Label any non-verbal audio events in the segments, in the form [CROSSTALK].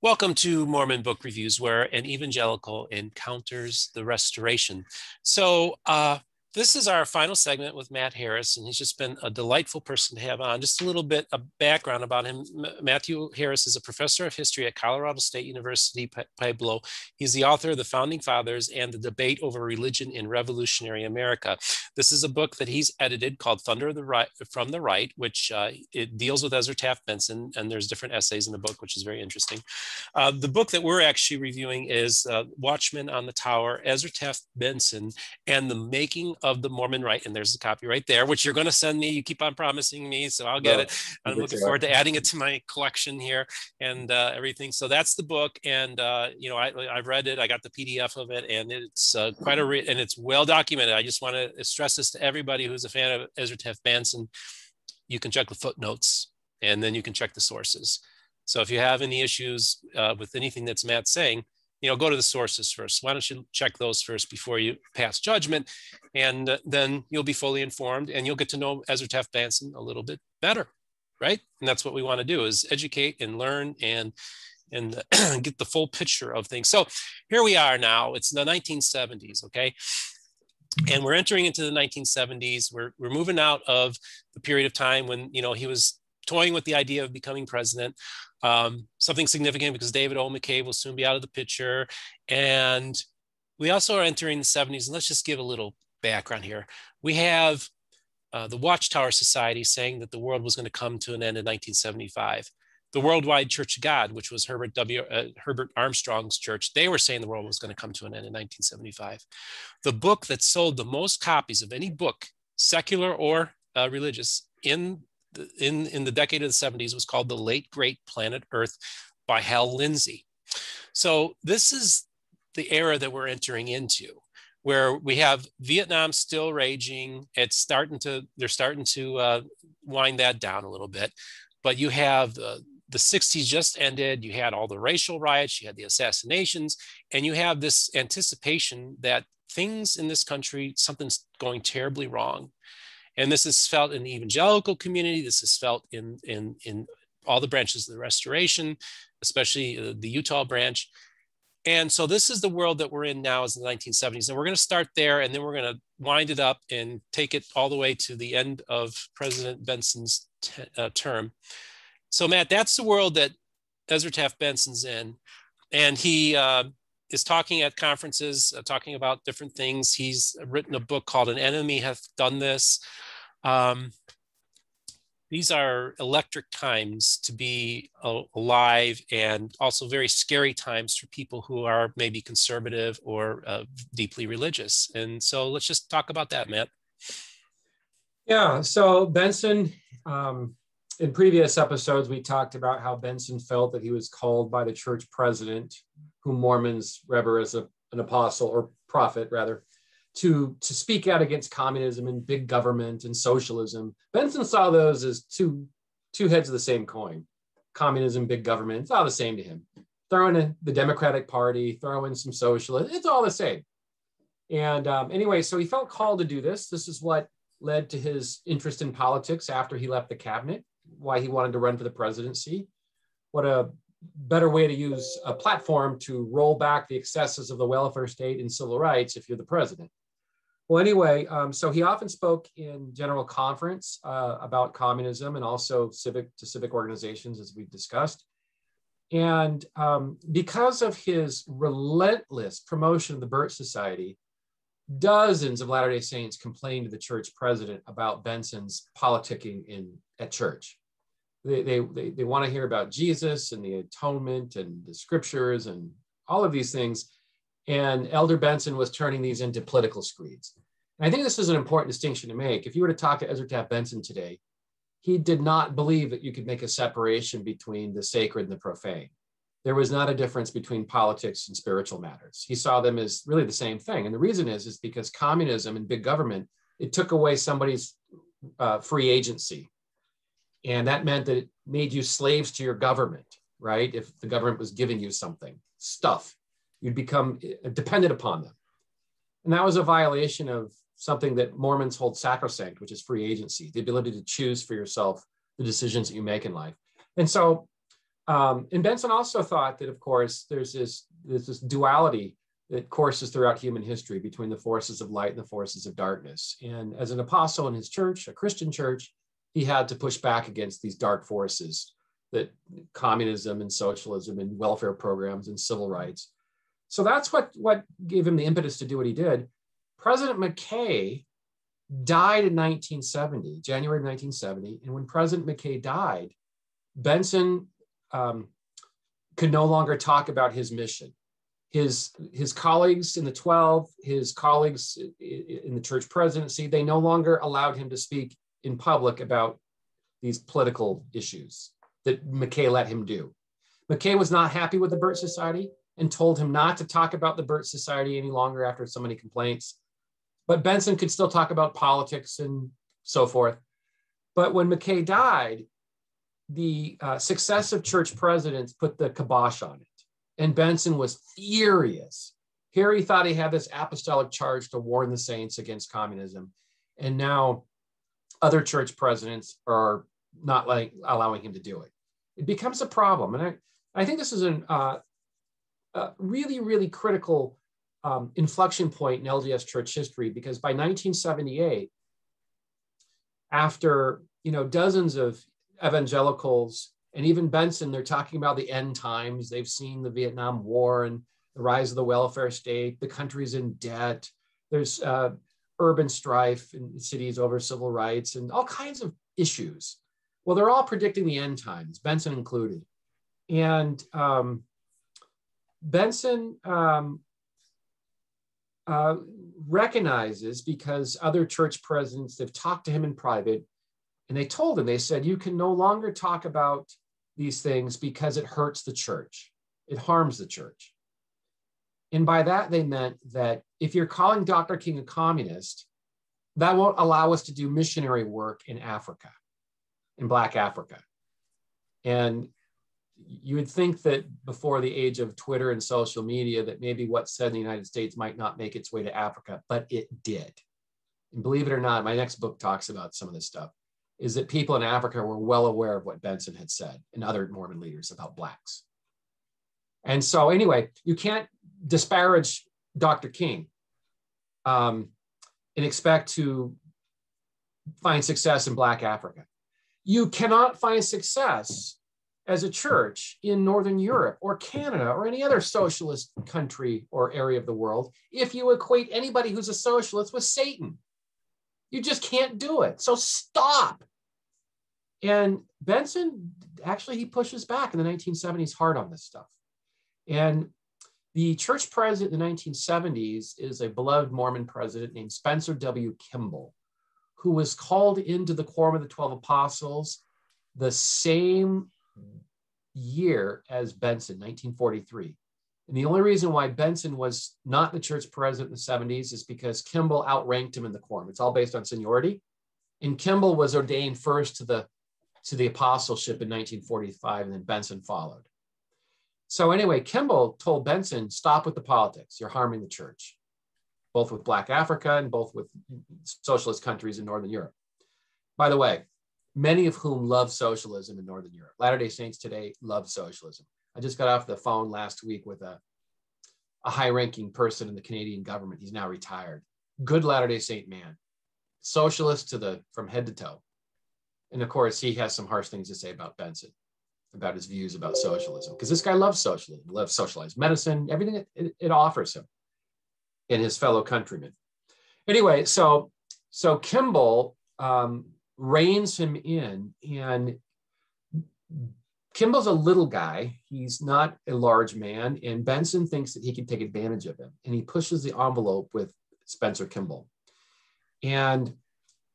Welcome to Mormon Book Reviews, where an evangelical encounters the restoration. So, uh, this is our final segment with Matt Harris, and he's just been a delightful person to have on. Just a little bit of background about him. Matthew Harris is a professor of history at Colorado State University, Pueblo. He's the author of The Founding Fathers and the Debate Over Religion in Revolutionary America. This is a book that he's edited called Thunder the right, from the Right, which uh, it deals with Ezra Taft Benson, and there's different essays in the book, which is very interesting. Uh, the book that we're actually reviewing is uh, Watchman on the Tower, Ezra Taft Benson, and the Making the Mormon Right. And there's a copy right there, which you're going to send me. You keep on promising me, so I'll get it. [LAUGHS] I'm looking forward to adding it to my collection here and uh, everything. So that's the book, and uh, you know I I've read it. I got the PDF of it, and it's uh, quite a re- and it's well documented. I just want to stress this to everybody who's a fan of Ezra Taft Benson. You can check the footnotes, and then you can check the sources. So if you have any issues uh, with anything that's Matt saying, you know, go to the sources first. Why don't you check those first before you pass judgment? And uh, then you'll be fully informed and you'll get to know Ezra Taft Benson a little bit better, right? And that's what we want to do is educate and learn and and [CLEARS THROAT] get the full picture of things. So here we are now. It's the 1970s, okay? And we're entering into the 1970s. We're, we're moving out of the period of time when, you know, he was toying with the idea of becoming president. Um, something significant because David O. McKay will soon be out of the picture. And we also are entering the 70s. And let's just give a little background here. We have uh, the Watchtower Society saying that the world was going to come to an end in 1975. The Worldwide Church of God, which was Herbert W. Uh, Herbert Armstrong's church, they were saying the world was going to come to an end in 1975. The book that sold the most copies of any book, secular or uh, religious, in in, in the decade of the 70s was called The Late Great Planet Earth by Hal Lindsey. So this is the era that we're entering into where we have Vietnam still raging. It's starting to, they're starting to uh, wind that down a little bit. But you have the, the 60s just ended. You had all the racial riots, you had the assassinations, and you have this anticipation that things in this country, something's going terribly wrong. And this is felt in the evangelical community. This is felt in, in, in all the branches of the restoration, especially uh, the Utah branch. And so this is the world that we're in now is the 1970s. And we're going to start there and then we're going to wind it up and take it all the way to the end of President Benson's uh, term. So, Matt, that's the world that Ezra Taft Benson's in. And he uh, is talking at conferences, uh, talking about different things. He's written a book called An Enemy Hath Done This. Um, these are electric times to be alive and also very scary times for people who are maybe conservative or uh, deeply religious. And so let's just talk about that, Matt. Yeah, so Benson, um, in previous episodes, we talked about how Benson felt that he was called by the church president, whom Mormons rever as a, an apostle or prophet, rather, to, to speak out against communism and big government and socialism. Benson saw those as two, two heads of the same coin. Communism, big government, it's all the same to him. Throw in the Democratic Party, throw in some socialists, it's all the same. And um, anyway, so he felt called to do this. This is what led to his interest in politics after he left the cabinet, why he wanted to run for the presidency. What a better way to use a platform to roll back the excesses of the welfare state and civil rights if you're the president. Well, anyway, um, so he often spoke in general conference uh, about communism and also civic to civic organizations, as we've discussed. And um, because of his relentless promotion of the Birch Society, dozens of Latter-day Saints complained to the church president about Benson's politicking in at church. They, they, they, they want to hear about Jesus and the atonement and the scriptures and all of these things and Elder Benson was turning these into political screeds. And I think this is an important distinction to make. If you were to talk to Ezra Taft Benson today, he did not believe that you could make a separation between the sacred and the profane. There was not a difference between politics and spiritual matters. He saw them as really the same thing. And the reason is, is because communism and big government, it took away somebody's uh, free agency. And that meant that it made you slaves to your government, right? If the government was giving you something, stuff, you'd become uh, dependent upon them. And that was a violation of something that Mormons hold sacrosanct, which is free agency, the ability to choose for yourself the decisions that you make in life. And so Um, and Benson also thought that, of course, there's this, there's this duality that courses throughout human history between the forces of light and the forces of darkness. And as an apostle in his church, a Christian church, he had to push back against these dark forces that communism and socialism and welfare programs and civil rights. So that's what, what gave him the impetus to do what he did. President McKay died in 1970, January 1970. And when President McKay died, Benson um, could no longer talk about his mission. His, his colleagues in the 12, his colleagues in the church presidency, they no longer allowed him to speak in public about these political issues that McKay let him do. McKay was not happy with the Birch Society and told him not to talk about the Birch Society any longer after so many complaints. But Benson could still talk about politics and so forth. But when McKay died, the uh, successive church presidents put the kibosh on it. And Benson was furious. Here he thought he had this apostolic charge to warn the saints against communism. And now other church presidents are not like allowing him to do it. It becomes a problem. And I, I think this is an, uh, really, really critical um, inflection point in LDS church history because by 1978, after you know dozens of evangelicals and even Benson, they're talking about the end times. They've seen the Vietnam War and the rise of the welfare state. The country's in debt. There's uh, urban strife in cities over civil rights and all kinds of issues. Well, they're all predicting the end times, Benson included. And um, Benson um, uh, recognizes because other church presidents have talked to him in private and they told him, they said, you can no longer talk about these things because it hurts the church, it harms the church. And by that, they meant that if you're calling Dr. King a communist, that won't allow us to do missionary work in Africa, in Black Africa. And you would think that before the age of Twitter and social media, that maybe what's said in the United States might not make its way to Africa, but it did. And believe it or not, my next book talks about some of this stuff, is that people in Africa were well aware of what Benson had said and other Mormon leaders about Blacks. And so, anyway, you can't disparage Dr. King um, and expect to find success in Black Africa. You cannot find success as a church in Northern Europe or Canada or any other socialist country or area of the world if you equate anybody who's a socialist with Satan. You just can't do it. So stop. And Benson actually he pushes back in the 1970s hard on this stuff. And the church president in the 1970s is a beloved Mormon president named Spencer W. Kimball, who was called into the Quorum of the 12 Apostles the same year as Benson, 1943. And the only reason why Benson was not the church president in the 70s is because Kimball outranked him in the quorum. It's all based on seniority. And Kimball was ordained first to the to the apostleship in 1945, and then Benson followed. So anyway, Kimball told Benson, stop with the politics. You're harming the church, both with Black Africa and both with socialist countries in Northern Europe. By the way, many of whom love socialism in Northern Europe. Latter day Saints today love socialism. I just got off the phone last week with a, a high ranking person in the Canadian government. He's now retired. Good Latter day Saint man, socialist to the from head to toe. And of course, he has some harsh things to say about Benson, about his views about socialism, because this guy loves socialism, loves socialized medicine, everything it, it offers him and his fellow countrymen. Anyway, so so Kimball um, reins him in. And Kimball's a little guy. He's not a large man. And Benson thinks that he can take advantage of him. And he pushes the envelope with Spencer Kimball. And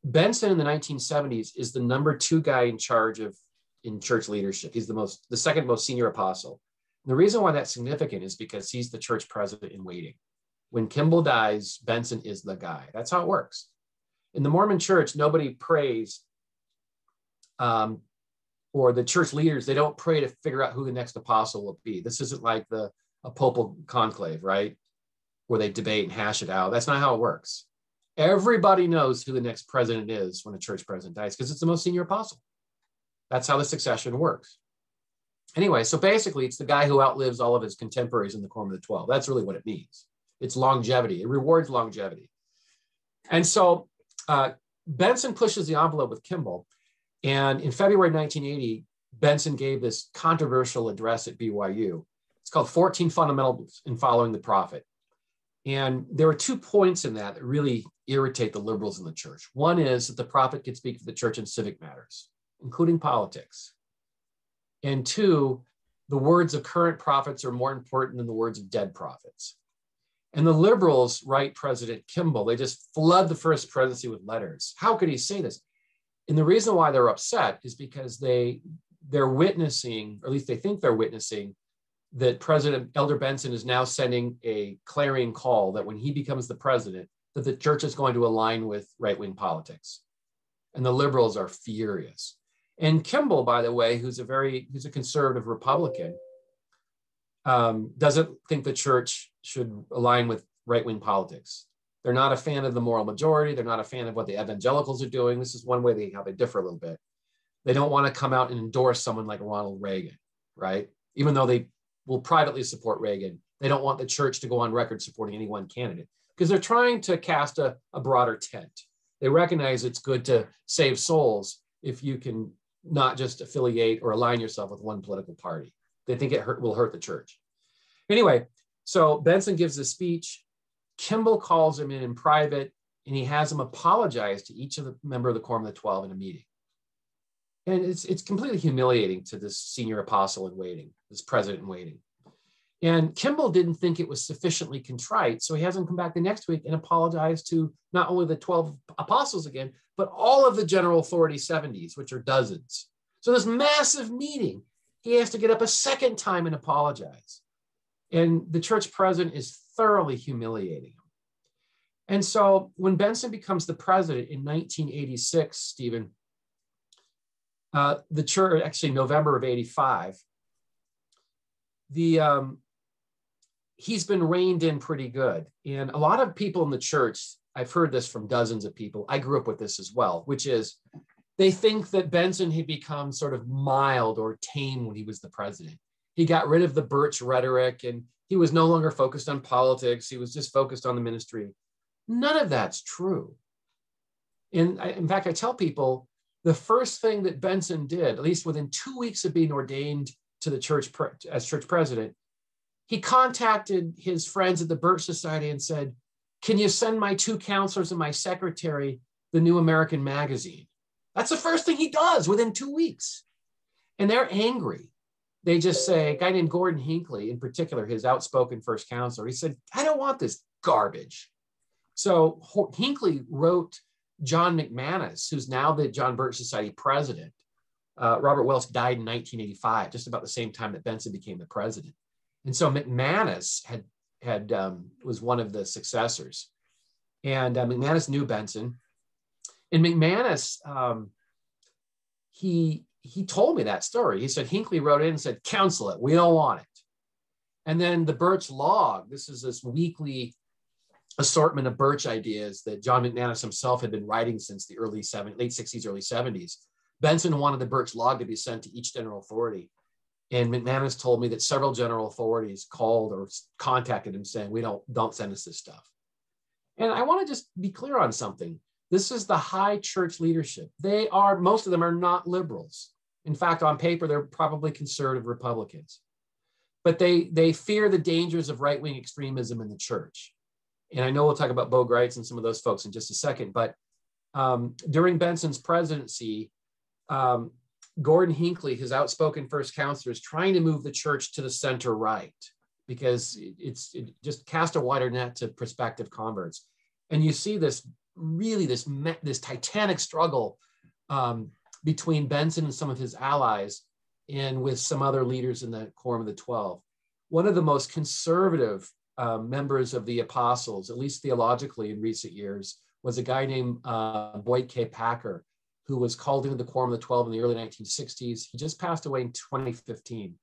Benson in the 1970s is the number two guy in charge of in church leadership. He's the most, the second most senior apostle. And the reason why that's significant is because he's the church president in waiting. When Kimball dies, Benson is the guy. That's how it works in the Mormon church, nobody prays, um, or the church leaders, they don't pray to figure out who the next apostle will be. This isn't like the a papal conclave, right? Where they debate and hash it out. That's not how it works. Everybody knows who the next president is when a church president dies because it's the most senior apostle. That's how the succession works. anyway, so basically, it's the guy who outlives all of his contemporaries in the Quorum of the Twelve. That's really what it means. It's longevity. It rewards longevity. And so uh, Benson pushes the envelope with Kimball. And in February 1980, Benson gave this controversial address at BYU. It's called 14 Fundamentals in Following the Prophet. And there are two points in that that really irritate the liberals in the church. One is that the prophet could speak for the church in civic matters, including politics. And two, the words of current prophets are more important than the words of dead prophets. And the liberals write President Kimball, they just flood the first presidency with letters. How could he say this? And the reason why they're upset is because they they're witnessing, or at least they think they're witnessing, that President Elder Benson is now sending a clarion call that when he becomes the president, that the church is going to align with right-wing politics. And the liberals are furious. And Kimball, by the way, who's a very who's a conservative Republican, um, doesn't think the church should align with right wing politics. They're not a fan of the moral majority. They're not a fan of what the evangelicals are doing. This is one way they how they differ a little bit. They don't want to come out and endorse someone like Ronald Reagan, right? Even though they will privately support Reagan, they don't want the church to go on record supporting any one candidate because they're trying to cast a, a broader tent. They recognize it's good to save souls if you can not just affiliate or align yourself with one political party. They think it hurt, will hurt the church. Anyway, so Benson gives a speech. Kimball calls him in in private, and he has him apologize to each of the member of the Quorum of the Twelve in a meeting. And it's it's completely humiliating to this senior apostle in waiting, this president in waiting. And Kimball didn't think it was sufficiently contrite, so he hasn't come back the next week and apologize to not only the 12 apostles again, but all of the general authority 70s, which are dozens. So this massive meeting, he has to get up a second time and apologize. And the church president is thoroughly humiliating him. And so when Benson becomes the president in 1986, Steven, uh, the church, actually November of 85, the um, he's been reined in pretty good. And a lot of people in the church, I've heard this from dozens of people. I grew up with this as well, which is they think that Benson had become sort of mild or tame when he was the president. He got rid of the Birch rhetoric and he was no longer focused on politics. He was just focused on the ministry. None of that's true. And in fact, I tell people the first thing that Benson did, at least within two weeks of being ordained to the church as church president, he contacted his friends at the Birch Society and said, Can you send my two counselors and my secretary the New American Magazine? That's the first thing he does within two weeks. And they're angry they just say, a guy named Gordon Hinckley, in particular, his outspoken first counselor, he said, I don't want this garbage. So Hinckley wrote John McManus, who's now the John Birch Society president. Uh, Robert Welch died in 1985, just about the same time that Benson became the president. And so McManus had had um, was one of the successors, and uh, McManus knew Benson. And McManus, um, he he told me that story. He said Hinckley wrote in and said, cancel it. We don't want it. And then the Birch Log, this is this weekly assortment of Birch ideas that John McManus himself had been writing since the early 70s, late 60s, early 70s. Benson wanted the Birch Log to be sent to each general authority. And McManus told me that several general authorities called or contacted him saying, we don't, don't send us this stuff. And I want to just be clear on something. This is the high church leadership. They are, most of them are not liberals. In fact, on paper, they're probably conservative Republicans. But they, they fear the dangers of right wing extremism in the church. And I know we'll talk about Bo Gritz and some of those folks in just a second. But um, during Benson's presidency, um, Gordon Hinckley, his outspoken first counselor, is trying to move the church to the center right because it's it just cast a wider net to prospective converts. And you see this really this this titanic struggle um, between Benson and some of his allies and with some other leaders in the Quorum of the Twelve. One of the most conservative uh, members of the apostles, at least theologically in recent years, was a guy named uh, Boyd K. Packer, who was called into the Quorum of the Twelve in the early 1960s. He just passed away in 2015.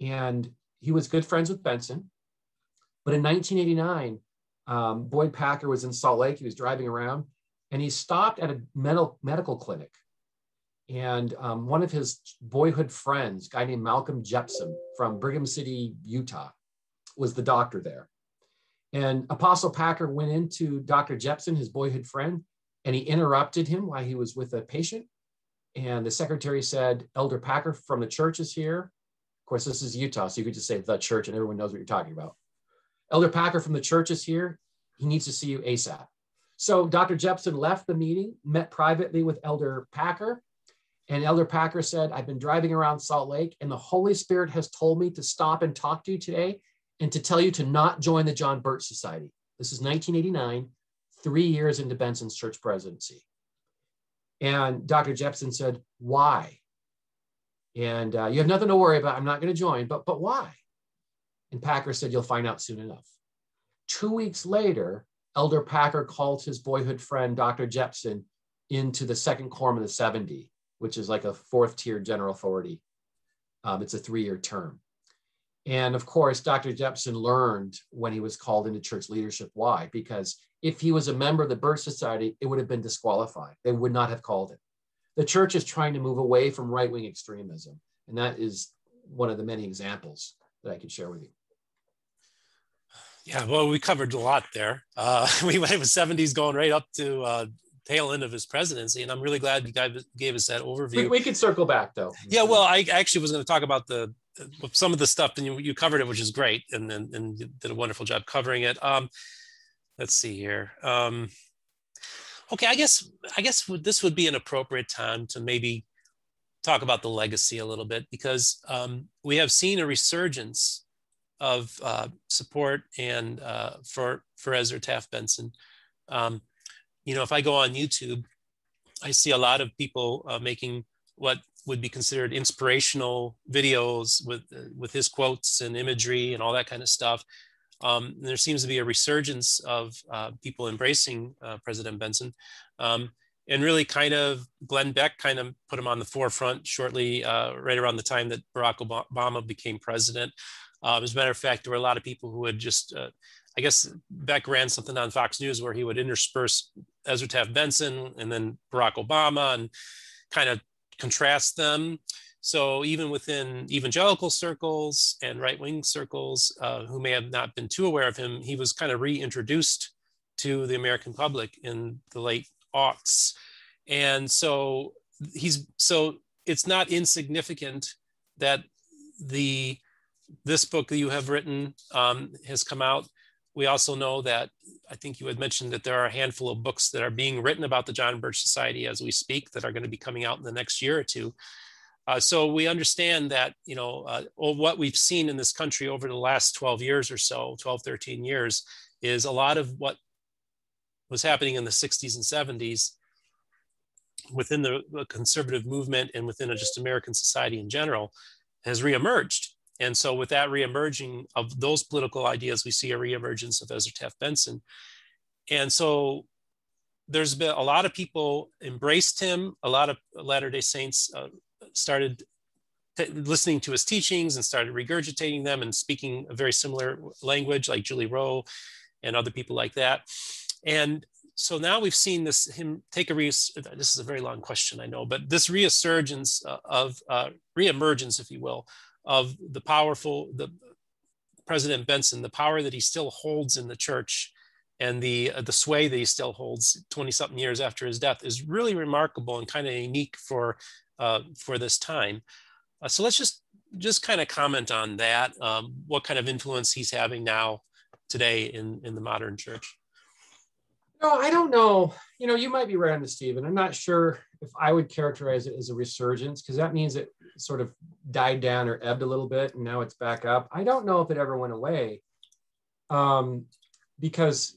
And he was good friends with Benson. But in 1989, um, Boyd Packer was in Salt Lake. He was driving around and he stopped at a medical, medical clinic and um, one of his boyhood friends, guy named Malcolm Jeppsen from Brigham City, Utah, was the doctor there. And Apostle Packer went into Dr. Jeppsen, his boyhood friend, and he interrupted him while he was with a patient. And the secretary said, Elder Packer from the church is here. Of course, this is Utah, so you could just say the church and everyone knows what you're talking about. Elder Packer from the church is here. He needs to see you ASAP. So Dr. Jeppsen left the meeting, met privately with Elder Packer, and Elder Packer said, I've been driving around Salt Lake, and the Holy Spirit has told me to stop and talk to you today and to tell you to not join the John Birch Society. This is 1989, three years into Benson's church presidency. And Dr. Jeppsen said, Why? And uh, you have nothing to worry about. I'm not going to join, but, but why? And Packer said, You'll find out soon enough. Two weeks later, Elder Packer called his boyhood friend, Dr. Jeppsen, into the second quorum of the 70 which is like a fourth tier general authority. Um, it's a three year term. And of course, Dr. Jeppsen learned when he was called into church leadership why, because if he was a member of the Birch Society, it would have been disqualified. They would not have called him. The church is trying to move away from right wing extremism. And that is one of the many examples that I could share with you. Yeah, well, we covered a lot there. Uh, [LAUGHS] we went from 70s going right up to uh, tail end of his presidency. And I'm really glad you guys gave us that overview. We, we could circle back though. Yeah, well, I actually was going to talk about the some of the stuff, and you, you covered it, which is great, and and, and did a wonderful job covering it. Um, let's see here. Um, okay, I guess I guess this would be an appropriate time to maybe talk about the legacy a little bit because um, we have seen a resurgence of uh, support and uh, for for Ezra Taft Benson. Um, you know, if I go on YouTube, I see a lot of people uh, making what would be considered inspirational videos with with his quotes and imagery and all that kind of stuff. Um, there seems to be a resurgence of uh, people embracing uh, President Benson. Um, and really kind of Glenn Beck kind of put him on the forefront shortly, uh, right around the time that Barack Obama became president. Uh, as a matter of fact, there were a lot of people who had just uh, I guess Beck ran something on Fox News where he would intersperse Ezra Taft Benson and then Barack Obama and kind of contrast them. So even within evangelical circles and right wing circles uh, who may have not been too aware of him, he was kind of reintroduced to the American public in the late aughts. And so he's so it's not insignificant that the this book that you have written um, has come out we also know that I think you had mentioned that there are a handful of books that are being written about the John Birch Society as we speak that are going to be coming out in the next year or two. Uh, so we understand that, you know, uh, what we've seen in this country over the last 12 years or so, 12, 13 years, is a lot of what was happening in the 60s and 70s within the, conservative movement and within just American society in general has reemerged. And so with that reemerging of those political ideas, we see a reemergence of Ezra Taft Benson. And so there's been a lot of people embraced him. A lot of Latter-day Saints uh, started listening to his teachings and started regurgitating them and speaking a very similar language like Julie Rowe and other people like that. And so now we've seen this him take a re this is a very long question I know but this resurgence uh, of uh, reemergence if you will of the powerful, the President Benson, the power that he still holds in the church and the uh, the sway that he still holds 20 something years after his death is really remarkable and kind of unique for uh, for this time. Uh, so let's just just kind of comment on that. Um, what kind of influence he's having now today in in the modern church? No, I don't know. You know, you might be right on this, Steven. I'm not sure if I would characterize it as a resurgence because that means it sort of died down or ebbed a little bit and now it's back up. I don't know if it ever went away um, because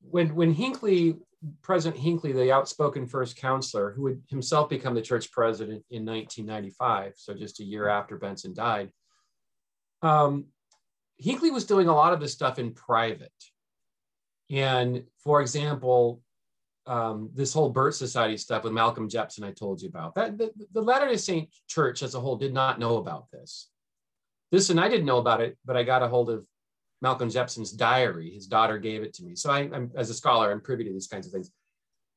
when when Hinckley, President Hinckley, the outspoken first counselor, who would himself become the church president in 1995, so just a year after Benson died, um, Hinckley was doing a lot of this stuff in private. And for example, um, this whole Birch Society stuff with Malcolm Jeppsen I told you about, that the, the Latter-day Saint Church as a whole did not know about this. This, and I didn't know about it, but I got a hold of Malcolm Jeppsen's diary. His daughter gave it to me. So I, am as a scholar, I'm privy to these kinds of things.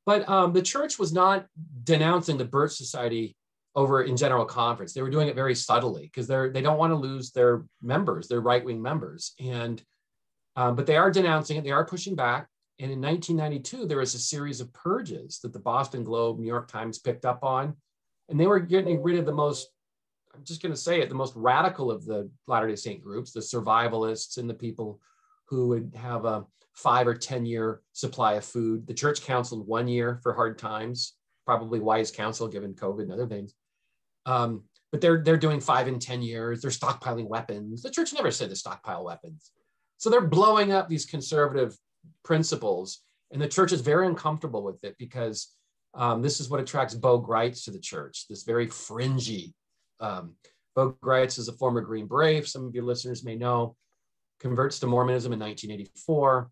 But um, the church was not denouncing the Birch Society over in general conference. They were doing it very subtly because they're they don't want to lose their members, their right wing members, and um, but they are denouncing it. They are pushing back. And in 1992, there was a series of purges that the Boston Globe, New York Times picked up on, and they were getting rid of the most. I'm just going to say it, the most radical of the Latter Day Saint groups, the survivalists and the people who would have a five or 10 year supply of food. The church counseled one year for hard times, probably wise counsel given COVID and other things. Um, but they're, they're doing five and 10 years. They're stockpiling weapons. The church never said to stockpile weapons. So they're blowing up these conservative principles. And the church is very uncomfortable with it because um, this is what attracts Bo Gritz to the church, this very fringy. Um, Bo Gritz is a former Green Beret, some of your listeners may know, converts to Mormonism in 1984.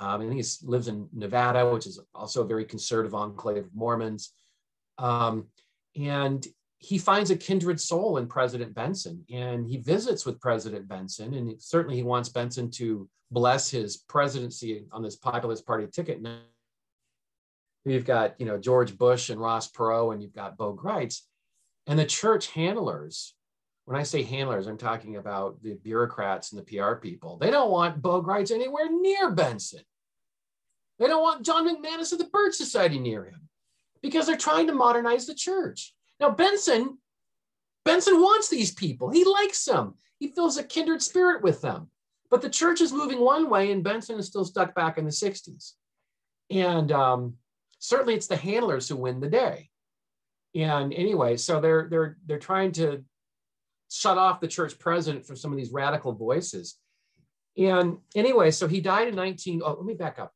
Um, and he lives in Nevada, which is also a very conservative enclave of Mormons. Um, and he finds a kindred soul in President Benson, and he visits with President Benson, and certainly he wants Benson to bless his presidency on this populist party ticket. Now, you've got you know George Bush and Ross Perot, and you've got Bo Gritz, and the church handlers. When I say handlers, I'm talking about the bureaucrats and the PR people. They don't want Bo Gritz anywhere near Benson. They don't want John McManus of the Birch Society near him because they're trying to modernize the church. Now, Benson, Benson wants these people. He likes them. He feels a kindred spirit with them. But the church is moving one way, and Benson is still stuck back in the 60s. And um, certainly it's the handlers who win the day. And anyway, so they're they're they're trying to shut off the church president from some of these radical voices. And anyway, so he died in 19. Oh, let me back up.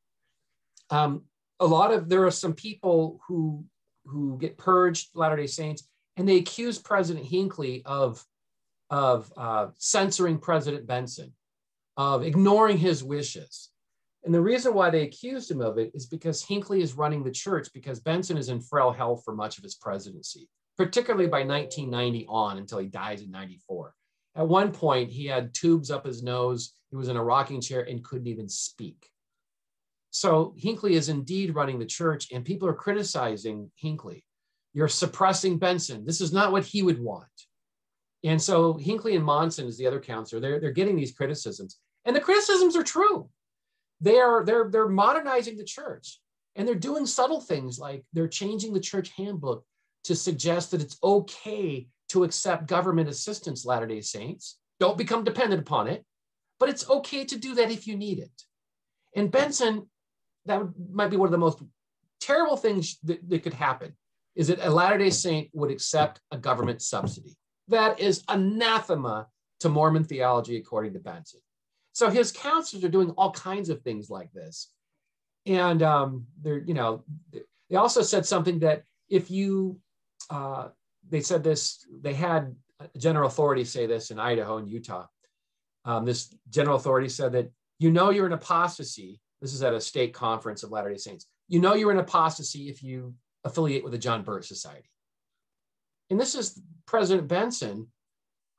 Um, a lot of there are some people who who get purged Latter Day Saints, and they accuse President Hinckley of of uh, censoring President Benson, of ignoring his wishes. And the reason why they accused him of it is because Hinckley is running the church because Benson is in frail health for much of his presidency, particularly by 1990 on until he dies in 94. At one point, he had tubes up his nose, he was in a rocking chair and couldn't even speak. So Hinckley is indeed running the church, and people are criticizing Hinckley. You're suppressing Benson. This is not what he would want. And so Hinckley and Monson is the other counselor. They're, they're getting these criticisms. And the criticisms are true. They are they're they're modernizing the church. And they're doing subtle things like they're changing the church handbook to suggest that it's okay to accept government assistance, Latter-day Saints. Don't become dependent upon it, but it's okay to do that if you need it. And Benson that might be one of the most terrible things that, that could happen is that a Latter-day Saint would accept a government subsidy. That is anathema to Mormon theology, according to Benson. So his counselors are doing all kinds of things like this. And um, they're, you know, they also said something that if you, uh, they said this, they had general authority say this in Idaho and Utah. Um, this general authority said that you know you're in apostasy this is at a stake conference of Latter day Saints. You know you're in apostasy if you affiliate with the John Birch Society. And this is President Benson,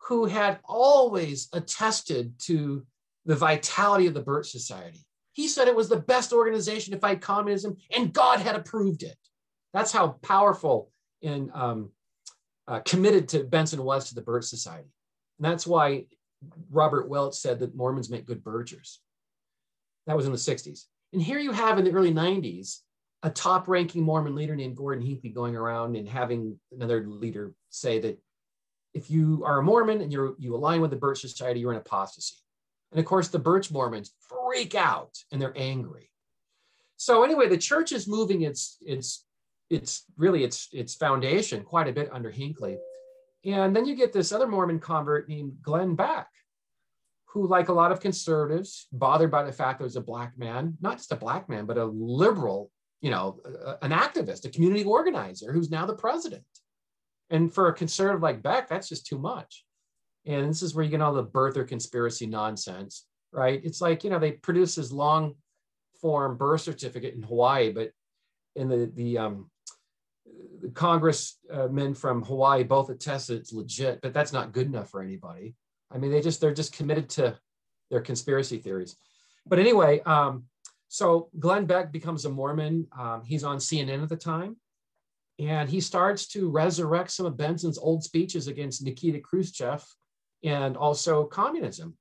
who had always attested to the vitality of the Birch Society. He said it was the best organization to fight communism, and God had approved it. That's how powerful and um, uh, committed to Benson was to the Birch Society. And that's why Robert Welch said that Mormons make good birchers. That was in the 60s. And here you have in the early 90s a top ranking Mormon leader named Gordon Hinckley going around and having another leader say that if you are a Mormon and you you align with the Birch Society, you're in apostasy. And of course, the Birch Mormons freak out and they're angry. So anyway, the church is moving its its its really its its foundation quite a bit under Hinckley. And then you get this other Mormon convert named Glenn Beck, who, like a lot of conservatives, bothered by the fact there was a black man, not just a black man, but a liberal, you know, an activist, a community organizer who's now the president. And for a conservative like Beck, that's just too much. And this is where you get all the birther conspiracy nonsense, right? It's like, you know, they produce this long form birth certificate in Hawaii, but in the, the, um, the congressmen from Hawaii both attest it's legit, but that's not good enough for anybody. I mean, they just they're just committed to their conspiracy theories. But anyway, um, So Glenn Beck becomes a Mormon. Um, he's on CNN at the time. And he starts to resurrect some of Benson's old speeches against Nikita Khrushchev and also communism.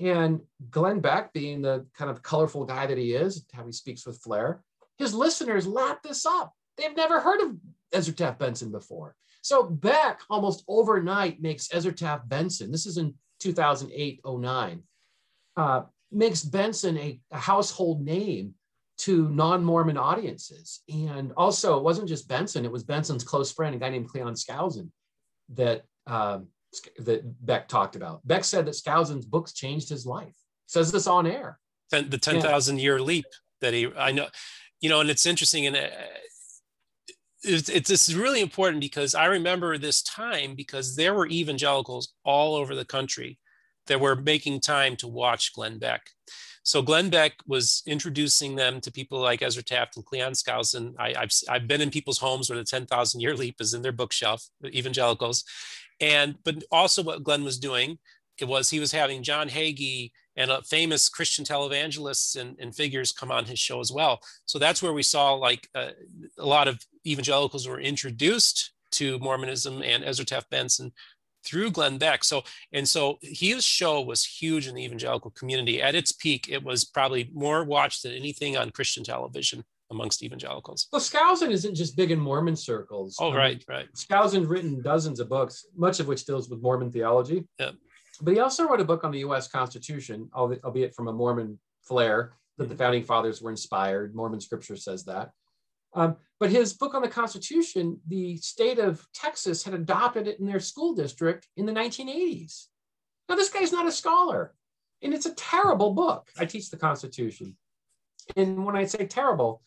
And Glenn Beck, being the kind of colorful guy that he is, how he speaks with flair, his listeners lap this up. They've never heard of Ezra Taft Benson before. So Beck almost overnight makes Ezra Taft Benson, this is in 2008 09, uh, makes Benson a, a household name to non-Mormon audiences. And also, it wasn't just Benson; it was Benson's close friend, a guy named Cleon Skousen, that um, that Beck talked about. Beck said that Skousen's books changed his life. Says this on air. The ten thousand yeah. year leap that he, I know, you know, and it's interesting, and uh, it's, it's, it's really important because I remember this time because there were evangelicals all over the country that were making time to watch Glenn Beck. So Glenn Beck was introducing them to people like Ezra Taft and Cleon Skousen. I, have I've been in people's homes where the 10,000 year leap is in their bookshelf, evangelicals. And, but also what Glenn was doing, it was he was having John Hagee and uh, famous Christian televangelists and, and, figures come on his show as well. So that's where we saw like uh, a lot of evangelicals were introduced to Mormonism and Ezra Taft Benson through Glenn Beck. So, and so his show was huge in the evangelical community. At its peak, it was probably more watched than anything on Christian television amongst evangelicals. Well, Skousen isn't just big in Mormon circles. Oh, right, right. Skousen's written dozens of books, much of which deals with Mormon theology. Yeah. But he also wrote a book on the U.S. Constitution, albeit from a Mormon flair, that the mm-hmm. founding fathers were inspired. Mormon scripture says that. Um, but his book on the Constitution, the state of Texas had adopted it in their school district in the 1980s. Now, this guy's not a scholar, and it's a terrible book. I teach the Constitution. And when I say terrible,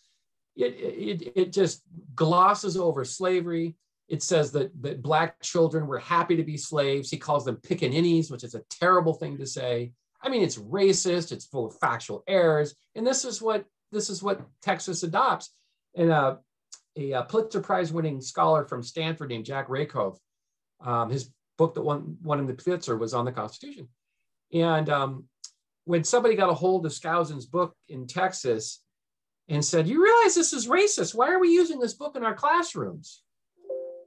it, it, it just glosses over slavery. It says that, that Black children were happy to be slaves. He calls them pickaninnies, which is a terrible thing to say. I mean, it's racist, it's full of factual errors. And this is what this is what Texas adopts. And uh, a, a, Pulitzer Prize winning scholar from Stanford named Jack Rakove, um, his book that won, won in the Pulitzer was on the Constitution. And um, when somebody got a hold of Skousen's book in Texas and said, You realize this is racist. Why are we using this book in our classrooms?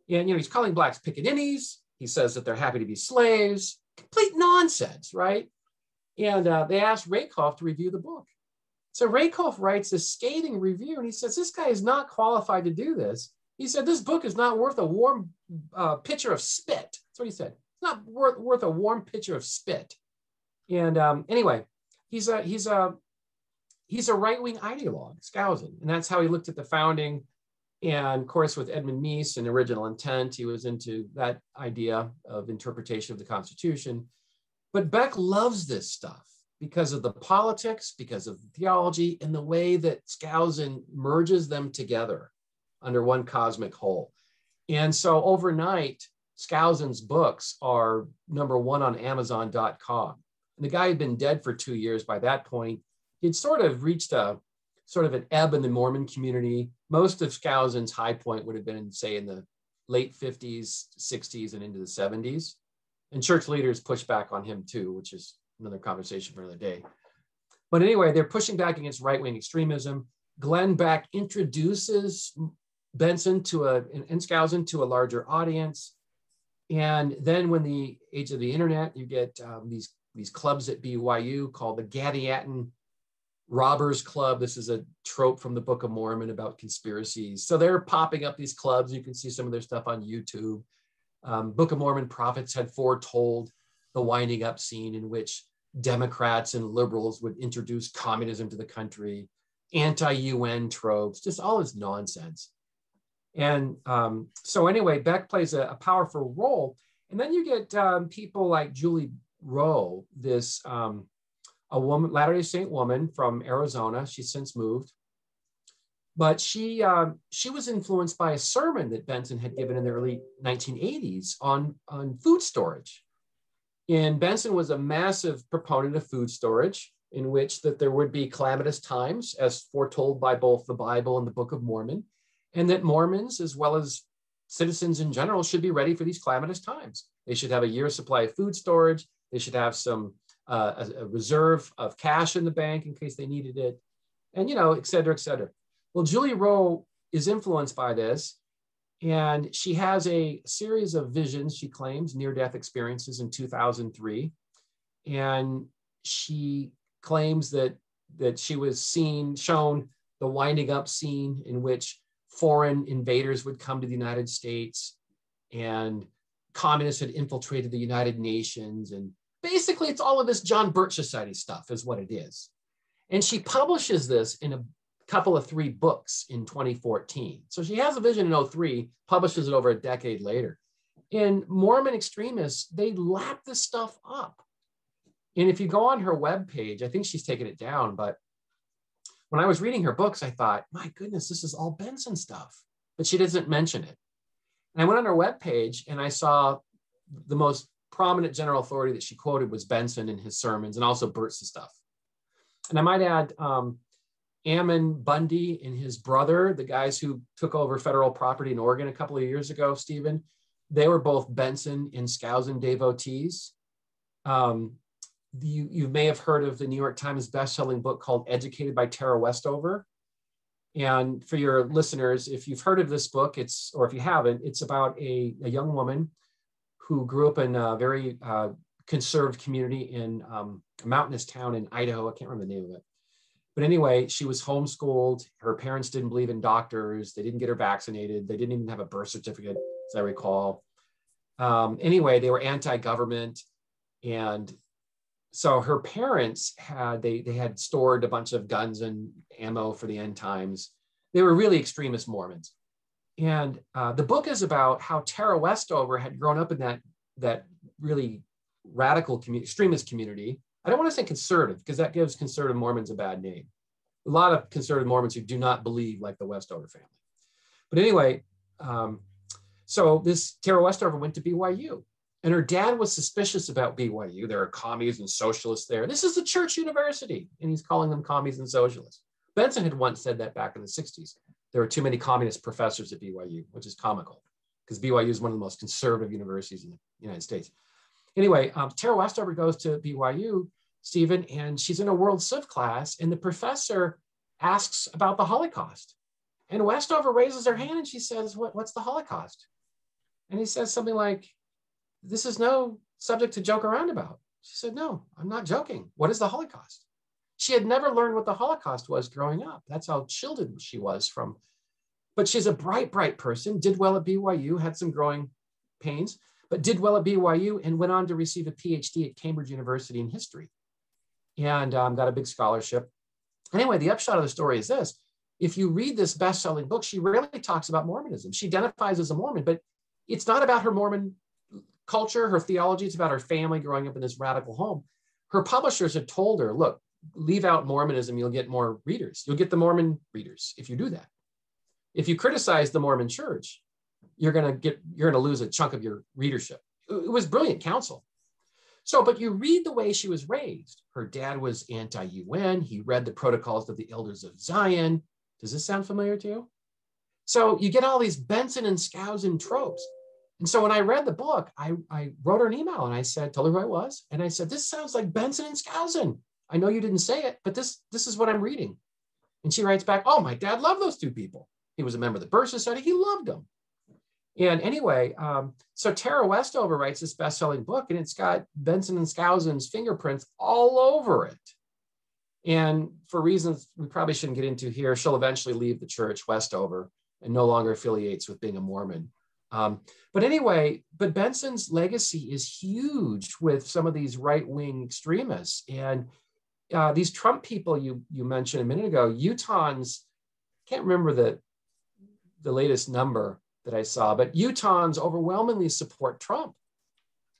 You know, he's calling blacks pickaninnies. He says that they're happy to be slaves. Complete nonsense, right? And uh, they asked Rakove to review the book. So Rakove writes a scathing review and he says, This guy is not qualified to do this. He said, This book is not worth a warm uh, pitcher of spit. That's what he said. It's not worth, worth a warm pitcher of spit. And um, anyway, he's a, he's a, he's a right wing ideologue, Skousen. And that's how he looked at the founding. And of course, with Edmund Meese and original intent, he was into that idea of interpretation of the Constitution. But Beck loves this stuff because of the politics, because of theology, and the way that Skousen merges them together under one cosmic whole. And so overnight, Skousen's books are number one on Amazon.com. And the guy had been dead for two years by that point. He'd sort of reached a sort of an ebb in the Mormon community. Most of Skousen's high point would have been, say, in the late 50s, 60s, and into the 70s. And church leaders pushed back on him too, which is another conversation for another day. But anyway, they're pushing back against right wing extremism. Glenn Beck introduces Benson to a and Skousen to a larger audience. And then when the age of the internet, you get um, these, these clubs at BYU called the Gadianton Robbers Club. This is a trope from the Book of Mormon about conspiracies. So they're popping up these clubs. You can see some of their stuff on YouTube. Um, Book of Mormon prophets had foretold the winding up scene in which Democrats and liberals would introduce communism to the country, anti-UN tropes, just all this nonsense. And um, so anyway, Beck plays a, a, powerful role. And then you get um, people like Julie Rowe, this um, a woman, Latter-day Saint woman from Arizona. She's since moved. But she, uh, she was influenced by a sermon that Benson had given in the early 1980s on, on food storage. And Benson was a massive proponent of food storage, in which that there would be calamitous times, as foretold by both the Bible and the Book of Mormon, and that Mormons, as well as citizens in general, should be ready for these calamitous times. They should have a year's supply of food storage. They should have some uh, a, a reserve of cash in the bank in case they needed it. and you know, et cetera, et cetera. Well, Julie Rowe is influenced by this, and she has a series of visions, she claims, near death experiences in 2003. And she claims that, that she was seen, shown the winding up scene in which foreign invaders would come to the United States and communists had infiltrated the United Nations. And basically, it's all of this John Birch Society stuff, is what it is. And she publishes this in a couple of three books in 2014. So she has a vision in 03, publishes it over a decade later. And Mormon extremists, they lap this stuff up. And if you go on her webpage, I think she's taken it down, but when I was reading her books, I thought, my goodness, this is all Benson stuff, but she doesn't mention it. And I went on her webpage and I saw the most prominent general authority that she quoted was Benson in his sermons and also Burt's stuff. And I might add, um, Ammon Bundy and his brother, the guys who took over federal property in Oregon a couple of years ago, Steven, they were both Benson and Skousen devotees. Um, you, you may have heard of the New York Times best-selling book called Educated by Tara Westover. And for your listeners, if you've heard of this book, it's or if you haven't, it's about a, a young woman who grew up in a very uh, conserved community in um, a mountainous town in Idaho. I can't remember the name of it. But anyway, she was homeschooled. Her parents didn't believe in doctors. They didn't get her vaccinated. They didn't even have a birth certificate, as I recall. Um, anyway, they were anti-government, and so her parents had they they had stored a bunch of guns and ammo for the end times. They were really extremist Mormons, and uh, the book is about how Tara Westover had grown up in that that really radical extremist community, I don't want to say conservative because that gives conservative Mormons a bad name. A lot of conservative Mormons who do not believe like the Westover family. But anyway, um, so this Tara Westover went to BYU and her dad was suspicious about BYU. There are commies and socialists there. This is a church university, and he's calling them commies and socialists. Benson had once said that back in the 60s. There were too many communist professors at BYU, which is comical because BYU is one of the most conservative universities in the United States. Anyway, um, Tara Westover goes to BYU Steven, and she's in a World Civ class, and the professor asks about the Holocaust. And Westover raises her hand and she says, what, What's the Holocaust? And he says something like, This is no subject to joke around about. She said, No, I'm not joking. What is the Holocaust? She had never learned what the Holocaust was growing up. That's how shielded she was from. But she's a bright, bright person, did well at BYU, had some growing pains, but did well at BYU and went on to receive a PhD at Cambridge University in history and um, got a big scholarship. Anyway, the upshot of the story is this. If you read this best-selling book, she rarely talks about Mormonism. She identifies as a Mormon, but it's not about her Mormon culture, her theology. It's about her family growing up in this radical home. Her publishers had told her, look, leave out Mormonism, you'll get more readers. You'll get the Mormon readers if you do that. If you criticize the Mormon church, you're going to get, you're going to lose a chunk of your readership. It was brilliant counsel. So, but you read the way she was raised. Her dad was anti UN. He read the protocols of the elders of Zion. Does this sound familiar to you? So you get all these Benson and Skousen tropes. And so when I read the book, I, I wrote her an email and I said, told her who I was. And I said, this sounds like Benson and Skousen. I know you didn't say it, but this, this is what I'm reading. And she writes back, oh, my dad loved those two people. He was a member of the Birch Society. He loved them. And anyway, um, so Tara Westover writes this best-selling book, and it's got Benson and Skousen's fingerprints all over it. And for reasons we probably shouldn't get into here, she'll eventually leave the church, Westover, and no longer affiliates with being a Mormon. Um, but anyway, but Benson's legacy is huge with some of these right-wing extremists. And uh, these Trump people you you mentioned a minute ago, Utahns, can't remember the the latest number, that I saw, but Utahns overwhelmingly support Trump.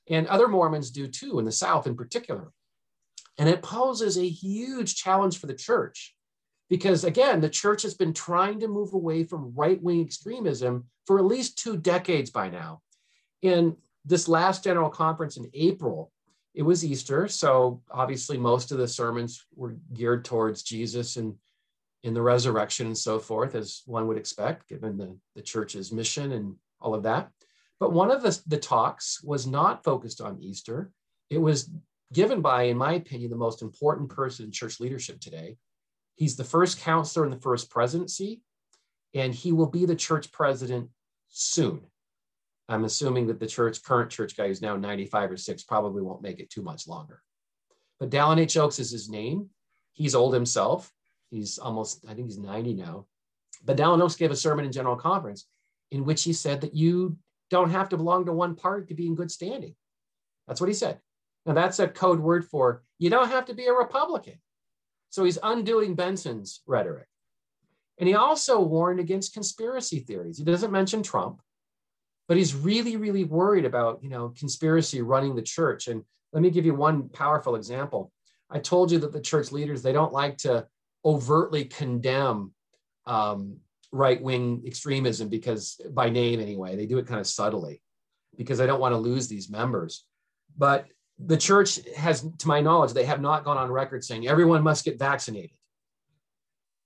And other Mormons do too, in the South in particular. And it poses a huge challenge for the church because, again, the church has been trying to move away from right wing extremism for at least two decades by now. In this last general conference in April, it was Easter. So obviously, most of the sermons were geared towards Jesus and in the resurrection and so forth, as one would expect, given the, the church's mission and all of that. But one of the, the talks was not focused on Easter. It was given by, in my opinion, the most important person in church leadership today. He's the first counselor in the first presidency, and he will be the church president soon. I'm assuming that the church, current church guy who's now 95 or 6, probably won't make it too much longer. But Dallin H. Oaks is his name. He's old himself. He's almost, I think he's 90 now. But Dallin Oaks gave a sermon in General Conference in which he said that you don't have to belong to one party to be in good standing. That's what he said. Now, that's a code word for you don't have to be a Republican. So he's undoing Benson's rhetoric. And he also warned against conspiracy theories. He doesn't mention Trump, but he's really, really worried about, you know, conspiracy running the church. And let me give you one powerful example. I told you that the church leaders, they don't like to overtly condemn um, right-wing extremism because by name anyway, they do it kind of subtly because they don't want to lose these members. But the church has, to my knowledge, they have not gone on record saying everyone must get vaccinated.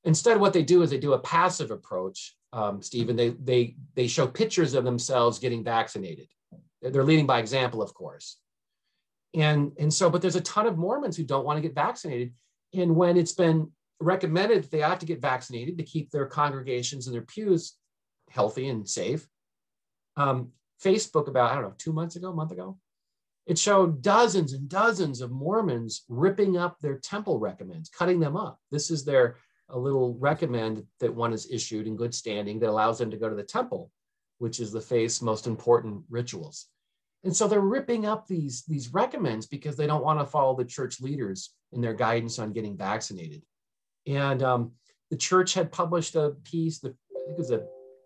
Instead, what they do is they do a passive approach, um, Steven. They they they show pictures of themselves getting vaccinated. They're leading by example, of course. And and so, but there's a ton of Mormons who don't want to get vaccinated. And when it's been recommended that they ought to get vaccinated to keep their congregations and their pews healthy and safe, um, Facebook about I don't know two months ago, a month ago, it showed dozens and dozens of Mormons ripping up their temple recommends, cutting them up. This is their a little recommend that one is issued in good standing that allows them to go to the temple, which is the faith's most important rituals. And so they're ripping up these, these recommends because they don't want to follow the church leaders in their guidance on getting vaccinated. And um, the church had published a piece, the, I think it was a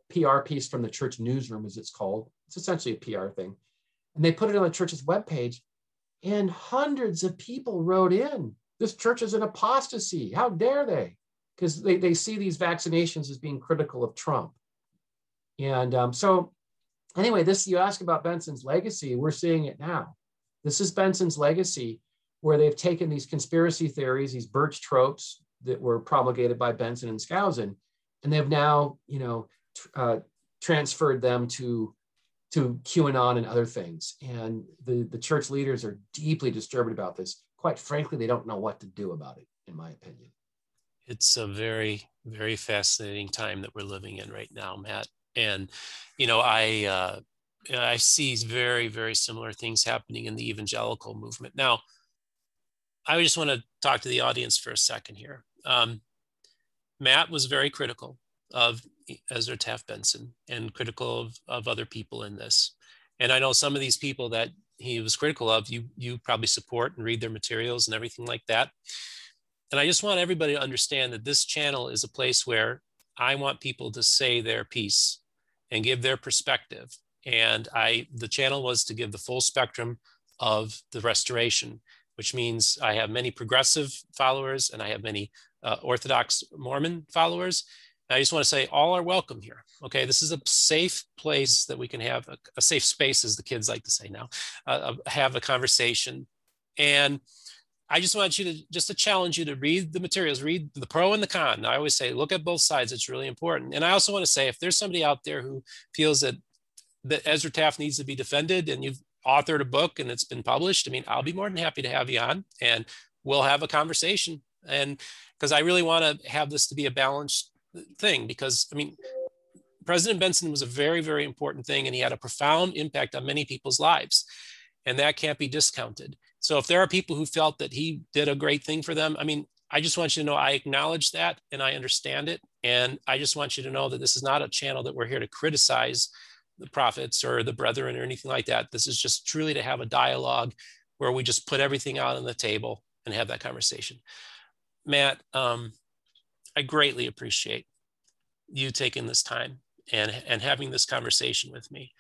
PR piece from the church newsroom, as it's called. It's essentially a PR thing and they put it on the church's webpage, and hundreds of people wrote in. This church is an apostasy. How dare they? Because they, they see these vaccinations as being critical of Trump. And um, so, anyway, this you ask about Benson's legacy, we're seeing it now. This is Benson's legacy, where they've taken these conspiracy theories, these birch tropes that were promulgated by Benson and Skousen, and they've now, you know, uh, transferred them to to QAnon and other things. And the, the church leaders are deeply disturbed about this. Quite frankly, they don't know what to do about it, in my opinion. It's a very, very fascinating time that we're living in right now, Matt. And, you know, I, uh, I see very, very similar things happening in the evangelical movement. Now, I just want to talk to the audience for a second here. Um, Matt was very critical of Ezra Taft Benson and critical of, of other people in this. And I know some of these people that he was critical of, you, you probably support and read their materials and everything like that. And I just want everybody to understand that this channel is a place where I want people to say their piece and give their perspective. And I, the channel was to give the full spectrum of the restoration, which means I have many progressive followers and I have many uh, Orthodox Mormon followers. I just want to say all are welcome here. Okay, this is a safe place that we can have a, a safe space, as the kids like to say now, uh, uh, have a conversation. And I just want you to just to challenge you to read the materials, read the pro and the con. I always say look at both sides. It's really important. And I also want to say if there's somebody out there who feels that that Ezra Taft needs to be defended, and you've authored a book and it's been published, I mean, I'll be more than happy to have you on, and we'll have a conversation. And because I really want to have this to be a balanced thing because I mean, President Benson was a very, very important thing, and he had a profound impact on many people's lives, and that can't be discounted. So if there are people who felt that he did a great thing for them, I mean, I just want you to know I acknowledge that and I understand it, and I just want you to know that this is not a channel that we're here to criticize the prophets or the brethren or anything like that. This is just truly to have a dialogue where we just put everything out on the table and have that conversation. Matt, um, I greatly appreciate you taking this time and, and having this conversation with me.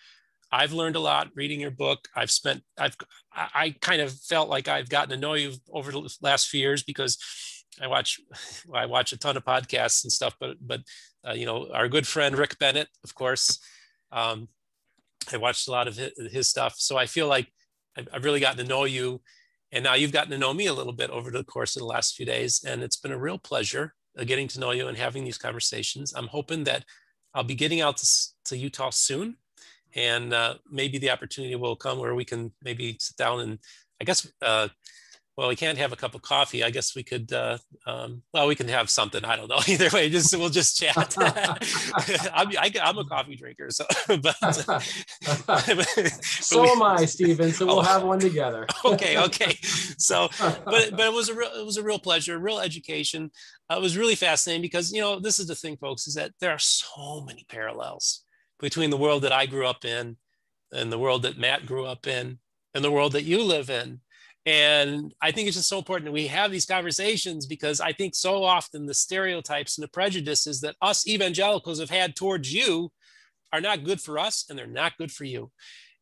I've learned a lot reading your book. I've spent, I've, I kind of felt like I've gotten to know you over the last few years because I watch, [LAUGHS] I watch a ton of podcasts and stuff, but, but, uh, you know, our good friend Rick Bennett, of course, um, I watched a lot of his, his stuff. So I feel like I've, I've really gotten to know you and now you've gotten to know me a little bit over the course of the last few days. And it's been a real pleasure uh, getting to know you and having these conversations. I'm hoping that I'll be getting out to, to Utah soon, and uh, maybe the opportunity will come where we can maybe sit down and I guess uh, well, we can't have a cup of coffee. I guess we could, uh, um, well, we can have something. I don't know. [LAUGHS] Either way, just we'll just chat. [LAUGHS] I'm, I, am a coffee drinker, so. [LAUGHS] But, so we, am I, Steven. So we'll oh, have one together. okay, okay. So, but but it was a real it was a real pleasure, real education. Uh, it was really fascinating because you know this is the thing, folks, is that there are so many parallels between the world that I grew up in and the world that Matt grew up in and the world that you live in and I think it's just so important that we have these conversations because I think so often the stereotypes and the prejudices that us evangelicals have had towards you are not good for us and they're not good for you.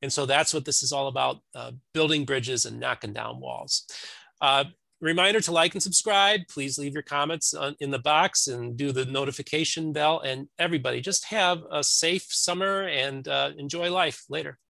And so that's what this is all about uh, building bridges and knocking down walls. Uh, reminder to like and subscribe. Please leave your comments on, in the box and do the notification bell. And everybody, just have a safe summer and uh, enjoy life later.